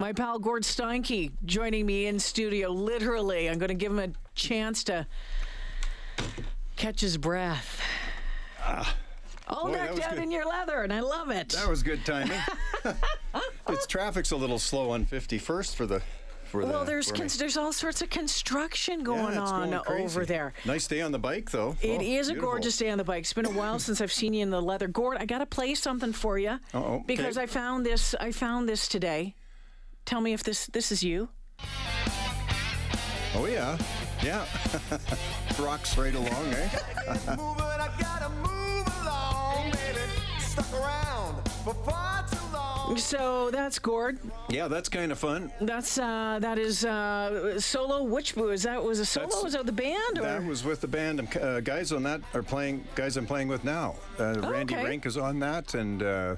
My pal Gord Steinke joining me in studio. Literally, I'm going to give him a chance to catch his breath. Ah. All boy, decked out good. in your leather, and I love it. That was good timing. it's traffic's a little slow on 51st for the for the. well, there's cons- there's all sorts of construction going Yeah, on going over there. Nice day on the bike though. It Oh, is a gorgeous day on the bike. It's been a while since I've seen you in the leather. Gord, I got to play something for you Uh-oh, because okay. I found this. I found this today. Tell me if this this is you. Oh yeah, yeah. Rocks right along, eh? moving, I gotta move along, baby. Stuck around for far too long. So that's Gord. Yeah, that's kind of fun. That's uh, that is uh, solo. Which was that? Was a solo? That's- was that the band? Or? That was with the band. I'm, uh, guys on that are playing. Guys I'm playing with now. Uh, Randy Oh, okay. Rink is on that, and uh,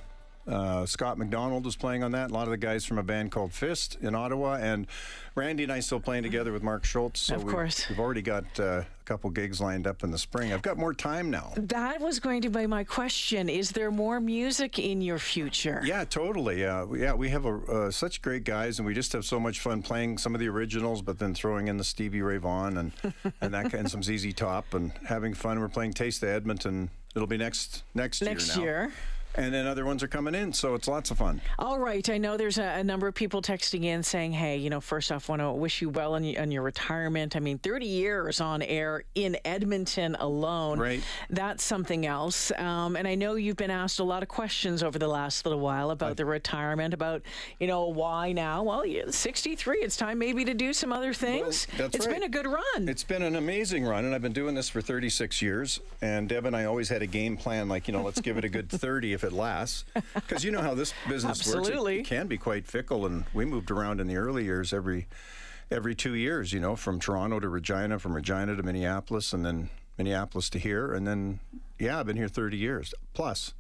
uh, Scott McDonald was playing on that. A lot of the guys from a band called Fist in Ottawa, and Randy and I still playing together with Mark Schultz. So Of we- course. we've already got uh, a couple gigs lined up in the spring. I've got more time now. that was going to be my question. Is there more music in your future? Yeah, totally. Uh, yeah, we have a, uh, such great guys, and we just have so much fun playing some of the originals, but then throwing in the Stevie Ray Vaughan and and that and some ZZ Top, and having fun. We're playing Taste of Edmonton. It'll be next next, Next year. now. year. And then other ones are coming in, so it's lots of fun. All right. I know there's a, a number of people texting in saying, hey, you know, first off, want to wish you well on, on your retirement. I mean, 30 years on air in Edmonton alone. Right. That's something else. Um, and I know you've been asked a lot of questions over the last little while about the retirement, about, you know, why now? Well, you're 63. It's time maybe to do some other things. that's It's right. been a good run. It's been an amazing run, and I've been doing this for 36 years. And Deb and I always had a game plan, like you know, let's give it a good 30 if it lasts, because you know how this business works. It-. It, can be quite fickle, and we moved around in the early years every every two years. You know, from Toronto to Regina, from Regina to Minneapolis, and then Minneapolis to here, and then yeah, I've been here 30 years plus.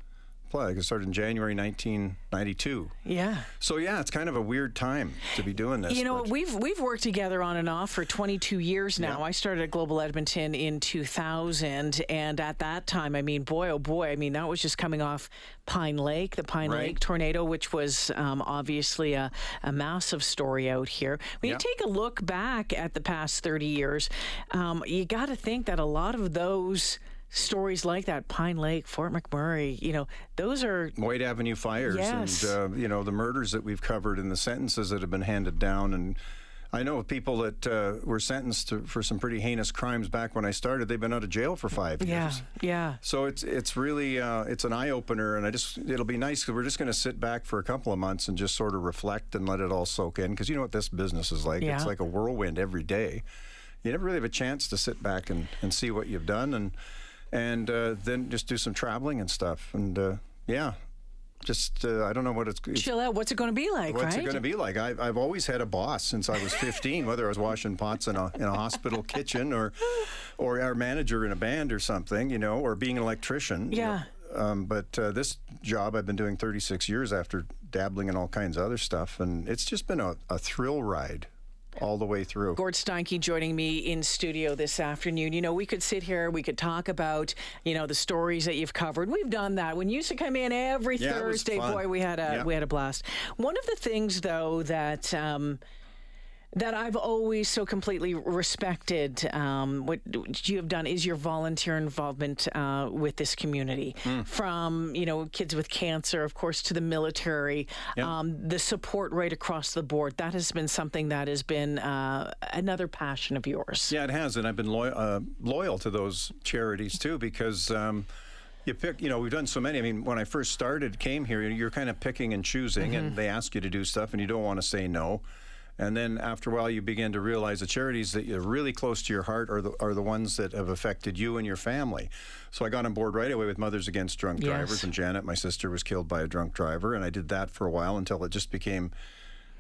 Plus, I started in January 1992. yeah. So yeah, it's kind of a weird time to be doing this. You know, but- we've we've worked together on and off for 22 years now. Yeah. I started at Global Edmonton in 2000, and at that time, I mean, boy, oh boy, I mean, that was just coming off Pine Lake, the Pine Right. Lake tornado, which was um, obviously a, a massive story out here. When Yeah. you take a look back at the past 30 years, um, you got to think that a lot of those stories like that, Pine Lake, Fort McMurray, you know, those are Whyte Avenue fires Yes. and uh, you know the murders that we've covered and the sentences that have been handed down and I know of people that uh, were sentenced to, for some pretty heinous crimes back when I started. They've been out of jail for five yeah, years. yeah. yeah. So it's it's really uh, it's an eye opener, and I just it'll be nice because we're just going to sit back for a couple of months and just sort of reflect and let it all soak in because you know what this business is like. Yeah. It's like a whirlwind every day. You never really have a chance to sit back and, and see what you've done and and uh, then just do some traveling and stuff and uh, yeah, just uh, I don't know what it's. Chill out. What's it going to be like, What's right? it going to be like? I've, I've always had a boss since I was 15, whether I was washing pots in a, in a hospital kitchen or, or our manager in a band or something, you know, or being an electrician. you Yeah. know. Um, but uh, this job I've been doing 36 years after dabbling in all kinds of other stuff, and it's just been a, a thrill ride all the way through. Gord Steinke joining me in studio this afternoon. You know, we could sit here, we could talk about, you know, the stories that you've covered. We've done that. When you used to come in every Yeah, Thursday, boy, we had a Yeah. we had a blast. One of the things though that um that I've always so completely respected um, what you have done is your volunteer involvement uh, with this community. Hmm. From you know kids with cancer, of course, to the military, um, the support right across the board. That has been something that has been uh, another passion of yours. Yeah, it has, and I've been loyal, uh, loyal to those charities too because um, you pick. You know, we've done so many. I mean, when I first started, came here, you're kind of picking and choosing, and they ask you to do stuff, and you don't want to say no. And then after a while, you begin to realize the charities that are really close to your heart are the are the ones that have affected you and your family. So I got on board right away with Mothers Against Drunk Yes. Drivers, and Janet, my sister, was killed by a drunk driver, and I did that for a while until it just became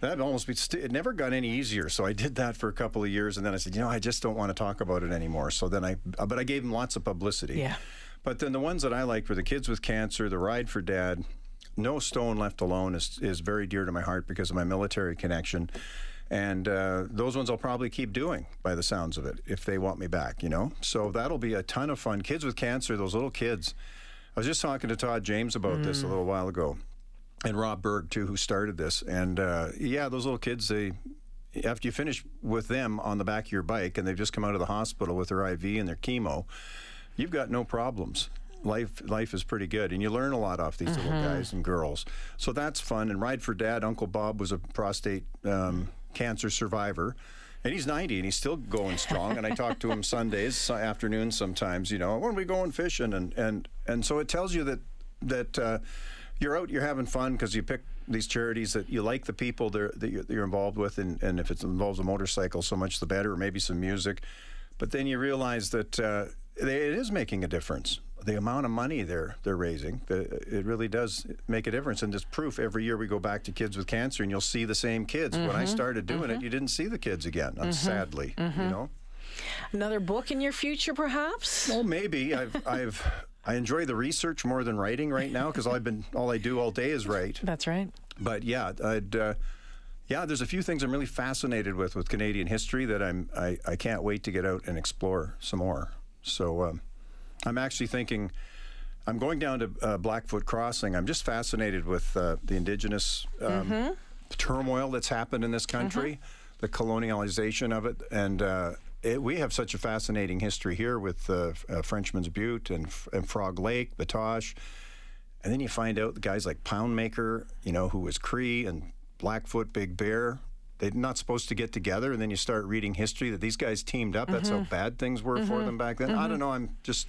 that almost be it never got any easier. So I did that for a couple of years, and then I said, you know, I just don't want to talk about it anymore. So then I, uh, but I gave them lots of publicity. Yeah. But then the ones that I liked were the kids with cancer, the ride for dad. No stone left alone is is very dear to my heart because of my military connection, and uh, those ones I'll probably keep doing by the sounds of it if they want me back. You know, so that'll be a ton of fun. Kids with cancer, those little kids. I was just talking to Todd James about this a little while ago and Rob Berg too, who started this. And uh, yeah, those little kids, they after you finish with them on the back of your bike, and they've just come out of the hospital with their IV and their chemo, you've got no problems. Life, life is pretty good, and you learn a lot off these little guys and girls. So that's fun. And Ride for Dad, Uncle Bob was a prostate um, cancer survivor, and he's 90 and he's still going strong. and I talk to him Sundays, afternoons sometimes. You know, when we going fishing? And and and so it tells you that that uh, you're out, you're having fun because you pick these charities that you like the people that, that you're, that you're involved with, and, and if it involves a motorcycle, so much the better, or maybe some music. But then you realize that uh, it is making a difference. The amount of money they're they're raising, the, it really does make a difference. And there's proof every year we go back to kids with cancer, and you'll see the same kids. When I started doing it, you didn't see the kids again. uh, Sadly, you know. Another book in your future, perhaps? Well, maybe I've I've I enjoy the research more than writing right now because I've been all I do all day is write. That's right. But yeah, I'd. Uh, yeah, there's a few things I'm really fascinated with with Canadian history that I'm I, I can't wait to get out and explore some more. So um, I'm actually thinking I'm going down to uh, Blackfoot Crossing. I'm just fascinated with uh, the indigenous um, turmoil that's happened in this country, the colonialization of it, and. Uh, it, we have such a fascinating history here with uh, uh, Frenchman's Butte and, and Frog Lake, Batoche, and then you find out the guys like Poundmaker, you know, who was Cree and Blackfoot, Big Bear. They're not supposed to get together, and then you start reading history that these guys teamed up. That's how mm-hmm. bad things were for mm-hmm. them back then. I mm-hmm. don't know. I'm just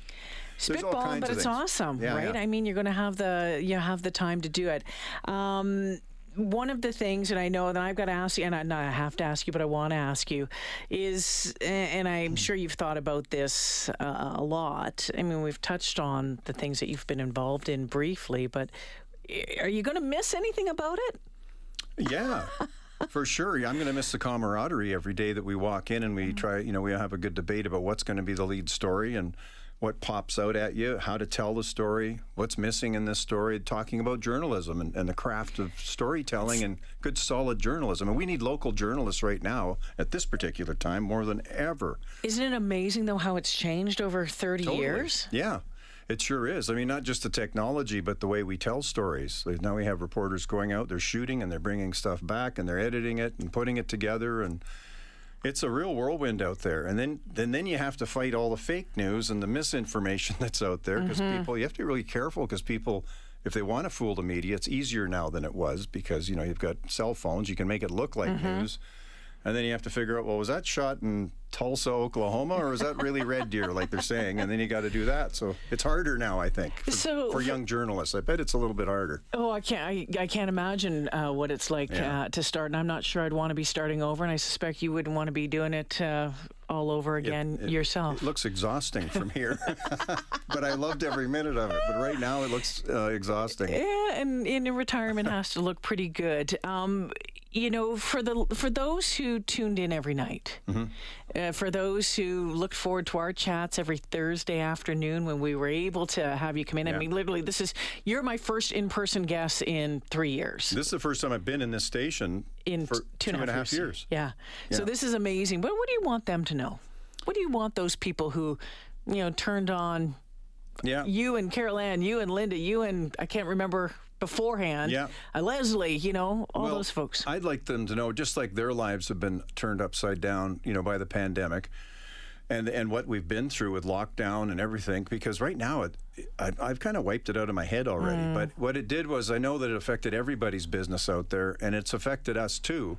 there's all Spitball, kinds but it's things. awesome, Yeah, right? yeah. I mean, you're going to have the you have the time to do it. Um, one of the things, and I know that I've got to ask you, and I, not I have to ask you, but I want to ask you, is, and I'm sure you've thought about this uh, a lot. I mean, we've touched on the things that you've been involved in briefly, but eh, are you going to miss anything about it? Yeah, for sure. I'm going to miss the camaraderie every day that we walk in and we mm-hmm. try, you know, we have a good debate about what's going to be the lead story and what pops out at you, how to tell the story, what's missing in this story, talking about journalism and, and the craft of storytelling and good, solid journalism. And we need local journalists right now at this particular time more than ever. Isn't it amazing though how it's changed over 30 Totally. years? Yeah, it sure is. I mean, not just the technology, but the way we tell stories. Now we have reporters going out, they're shooting and they're bringing stuff back and they're editing it and putting it together and it's a real whirlwind out there. And then and then you have to fight all the fake news and the misinformation that's out there because mm-hmm. people you have to be really careful because people if they want to fool the media, it's easier now than it was because you know you've got cell phones, you can make it look like mm-hmm. news. And then you have to figure out, well, was that shot in Tulsa, Oklahoma, or is that really Red Deer, like they're saying? And then you got to do that. So it's harder now, I think, for, So- for young journalists. I bet it's a little bit harder. Oh, I can't. I, I can't imagine uh, what it's like Yeah. uh, to start, and I'm not sure I'd want to be starting over. And I suspect you wouldn't want to be doing it uh, all over again It- yourself. It looks exhausting from here, but I loved every minute of it. But right now, it looks uh, exhausting. yeah, and in retirement has to look pretty good. Um, you know, for the for those who tuned in every night, Mm-hmm. uh, for those who looked forward to our chats every Thursday afternoon when we were able to have you come in. I mean, literally, this is you're my first in-person guest in three years. This is the first time I've been in this station in for t- two and a half years. Yeah. So this is amazing. But what do you want them to know? What do you want those people who, you know, turned on Yeah. you and Carol Ann, you and Linda, you and I can't remember beforehand. Yeah. Uh, Leslie, you know, all Well, those folks. I'd like them to know, just like their lives have been turned upside down, you know, by the pandemic, and and what we've been through with lockdown and everything. Because right now, it, I, I've kind of wiped it out of my head already. Mm. But what it did was, I know that it affected everybody's business out there, and it's affected us too.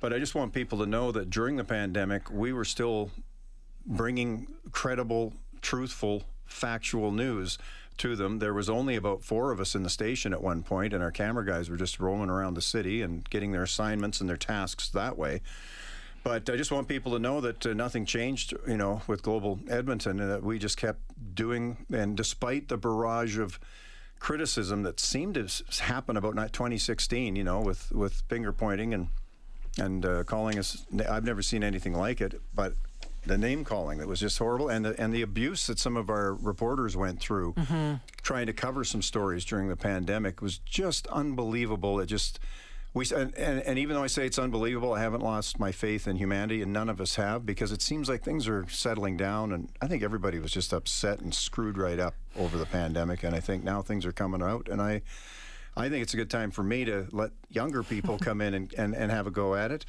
But I just want people to know that during the pandemic, we were still bringing credible, truthful, factual news to them. There was only about four of us in the station at one point, and our camera guys were just roaming around the city and getting their assignments and their tasks that way. But I just want people to know that uh, nothing changed, you know, with Global Edmonton, and that we just kept doing. And despite the barrage of criticism that seemed to happen about 2016, you know, with with finger pointing and and uh, calling us. I've never seen anything like it, but the name calling that was just horrible, and the and the abuse that some of our reporters went through mm-hmm. trying to cover some stories during the pandemic was just unbelievable. It just we and, and, and even though I say it's unbelievable, I haven't lost my faith in humanity, and none of us have, because it seems like things are settling down, and I think everybody was just upset and screwed right up over the pandemic, and I think now things are coming out, and I. I think it's a good time for me to let younger people come in and, and, and have a go at it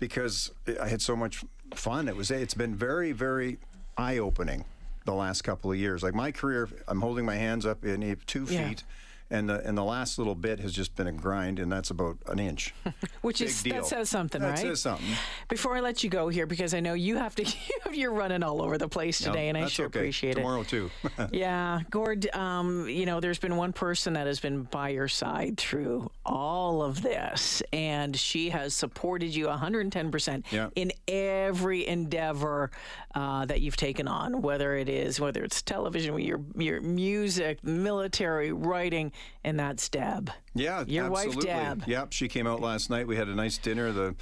because I had so much fun. It was it's been very very eye opening the last couple of years. Like my career, I'm holding my hands up in two Yeah. feet. And the, and the last little bit has just been a grind, and that's about an inch. Which Big is deal. that says something, That right? says something. Before I let you go here, because I know you have to, you're running all over the place No, today, and I sure okay. appreciate it. Tomorrow too. Yeah, Gord, um, you know, there's been one person that has been by your side through all of this, and she has supported you 110% Yeah. in every endeavor uh, that you've taken on, whether it is, whether it's television, your, your music, military, writing, and that's Deb. Yeah, Your wife. Deb. Yep, she came out last night. We had a nice dinner. The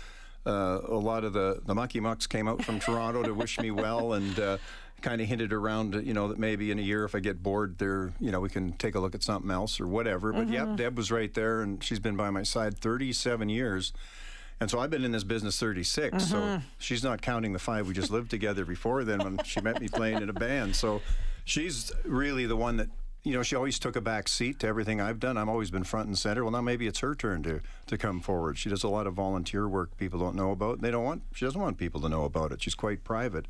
uh, a lot of the the mucky mucks came out from Toronto to wish me well and. Uh, Kind of hinted around, you know, that maybe in a year, if I get bored, there, you know, we can take a look at something else or whatever. But yep, Deb was right there, and she's been by my side 37 years, and so I've been in this business 36. So she's not counting the five we just lived together before then when she met me playing in a band. So she's really the one that you know, she always took a back seat to everything I've done. I've always been front and center. Well, now maybe it's her turn to to come forward. She does a lot of volunteer work people don't know about. They don't want. She doesn't want people to know about it. She's quite private,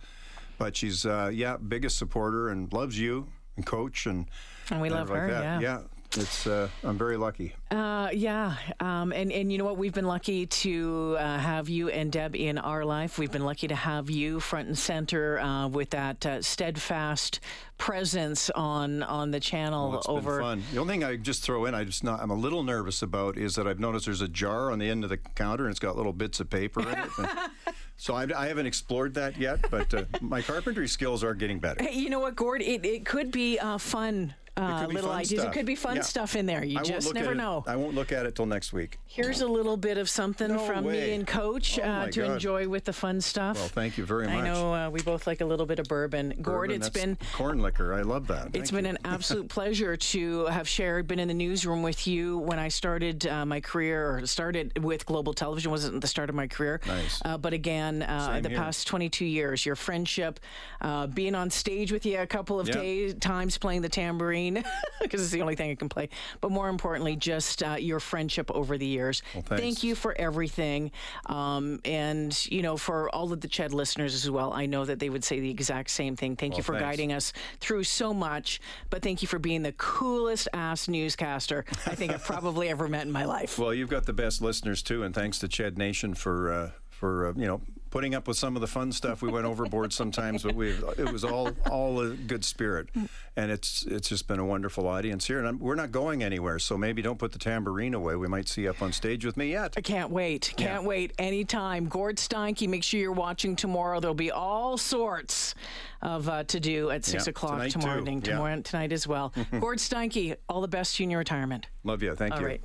but she's uh, yeah, biggest supporter and loves you and coach and. And we and love like her, that. yeah. Yeah, it's. Uh, I'm very lucky. Uh, yeah, um, and and you know what? We've been lucky to uh, have you and Deb in our life. We've been lucky to have you front and center uh, with that uh, steadfast presence on on the channel Well, it's over. been fun. The only thing I just throw in, I just not, I'm a little nervous about is that I've noticed there's a jar on the end of the counter and it's got little bits of paper in it. so I, I haven't explored that yet, but uh, my carpentry skills are getting better. Hey, you know what, Gord? It, it could be uh, fun. Uh, little ideas. stuff. It could be fun Yeah. stuff in there. You I just never know. I won't look at it till next week. Here's a little bit of something No from me and Coach Oh, uh, to God. enjoy with the fun stuff. Well, thank you very much. I know uh, we both like a little bit of bourbon. Gord, Bourbon, it's that's been corn liquor. I love that. It's Thank been you. an absolute pleasure to have shared, been in the newsroom with you when I started uh, my career, or started with Global Television. wasn't the start of my career, Nice. uh, but again, uh, the here. past 22 years, your friendship, uh, being on stage with you a couple of Yep. days, times playing the tambourine because it's the only thing I can play. But more importantly, just uh, your friendship over the years. thanks. Thank you for everything, um, and you know for all of the Ched listeners as well. I know that they would say the exact same thing. Thank you for thanks. guiding us through so much, but thank you for being the coolest ass newscaster I think I've probably ever met in my life. Well, you've got the best listeners too, and thanks to Ched Nation for uh, for uh, you know putting up with some of the fun stuff. We went overboard sometimes, but we it was all all a good spirit, and it's it's just been a wonderful audience here. And I'm, we're not going anywhere, so maybe don't put the tambourine away. We might see you up on stage with me yet. I can't wait. Can't wait anytime. Gord Steinke, make sure you're watching tomorrow. There'll be all sorts of uh, to do at 6 Yeah, o'clock tonight tomorrow too. morning, Yeah. tomorrow, tonight as well. Gord Steinke, all the best to you in your retirement. Love you. Thank All you. right.